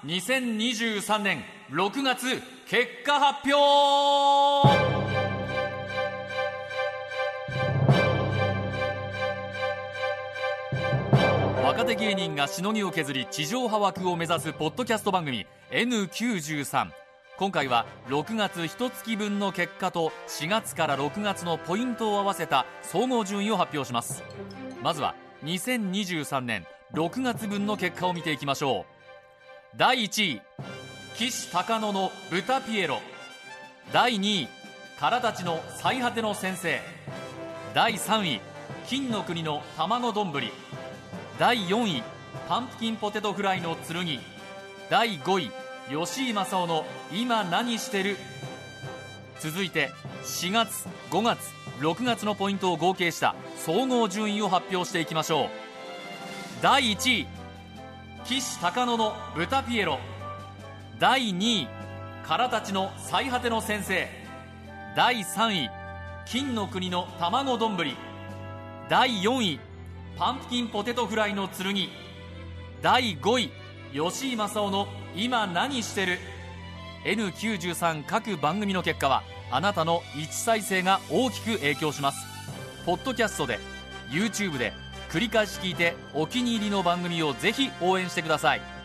N932023 年6月結果発表若手芸人がしのぎを削り地上波枠を目指すポッドキャスト番組 N93 今回は6月1月分の結果と4月から6月のポイントを合わせた総合順位を発表します。まずは2023年6月分の結果を見ていきましょう。第1位岸高野の豚ピエロ。第2位からたちの最果ての先生。第3位金の国の卵丼。第4位パンプキンポテトフライの剣。第5位吉井正夫の今何してる？続いて4月5月6月のポイントを合計した総合順位を発表していきましょう。第1位岸高野の豚ピエロ。第2位からたちの最果ての先生。第3位金の国の卵丼。第4位パンプキンポテトフライの剣。第5位吉井正夫の今何してる？N93 各番組の結果はあなたの1再生が大きく影響します。ポッドキャストで YouTube で繰り返し聞いてお気に入りの番組をぜひ応援してください。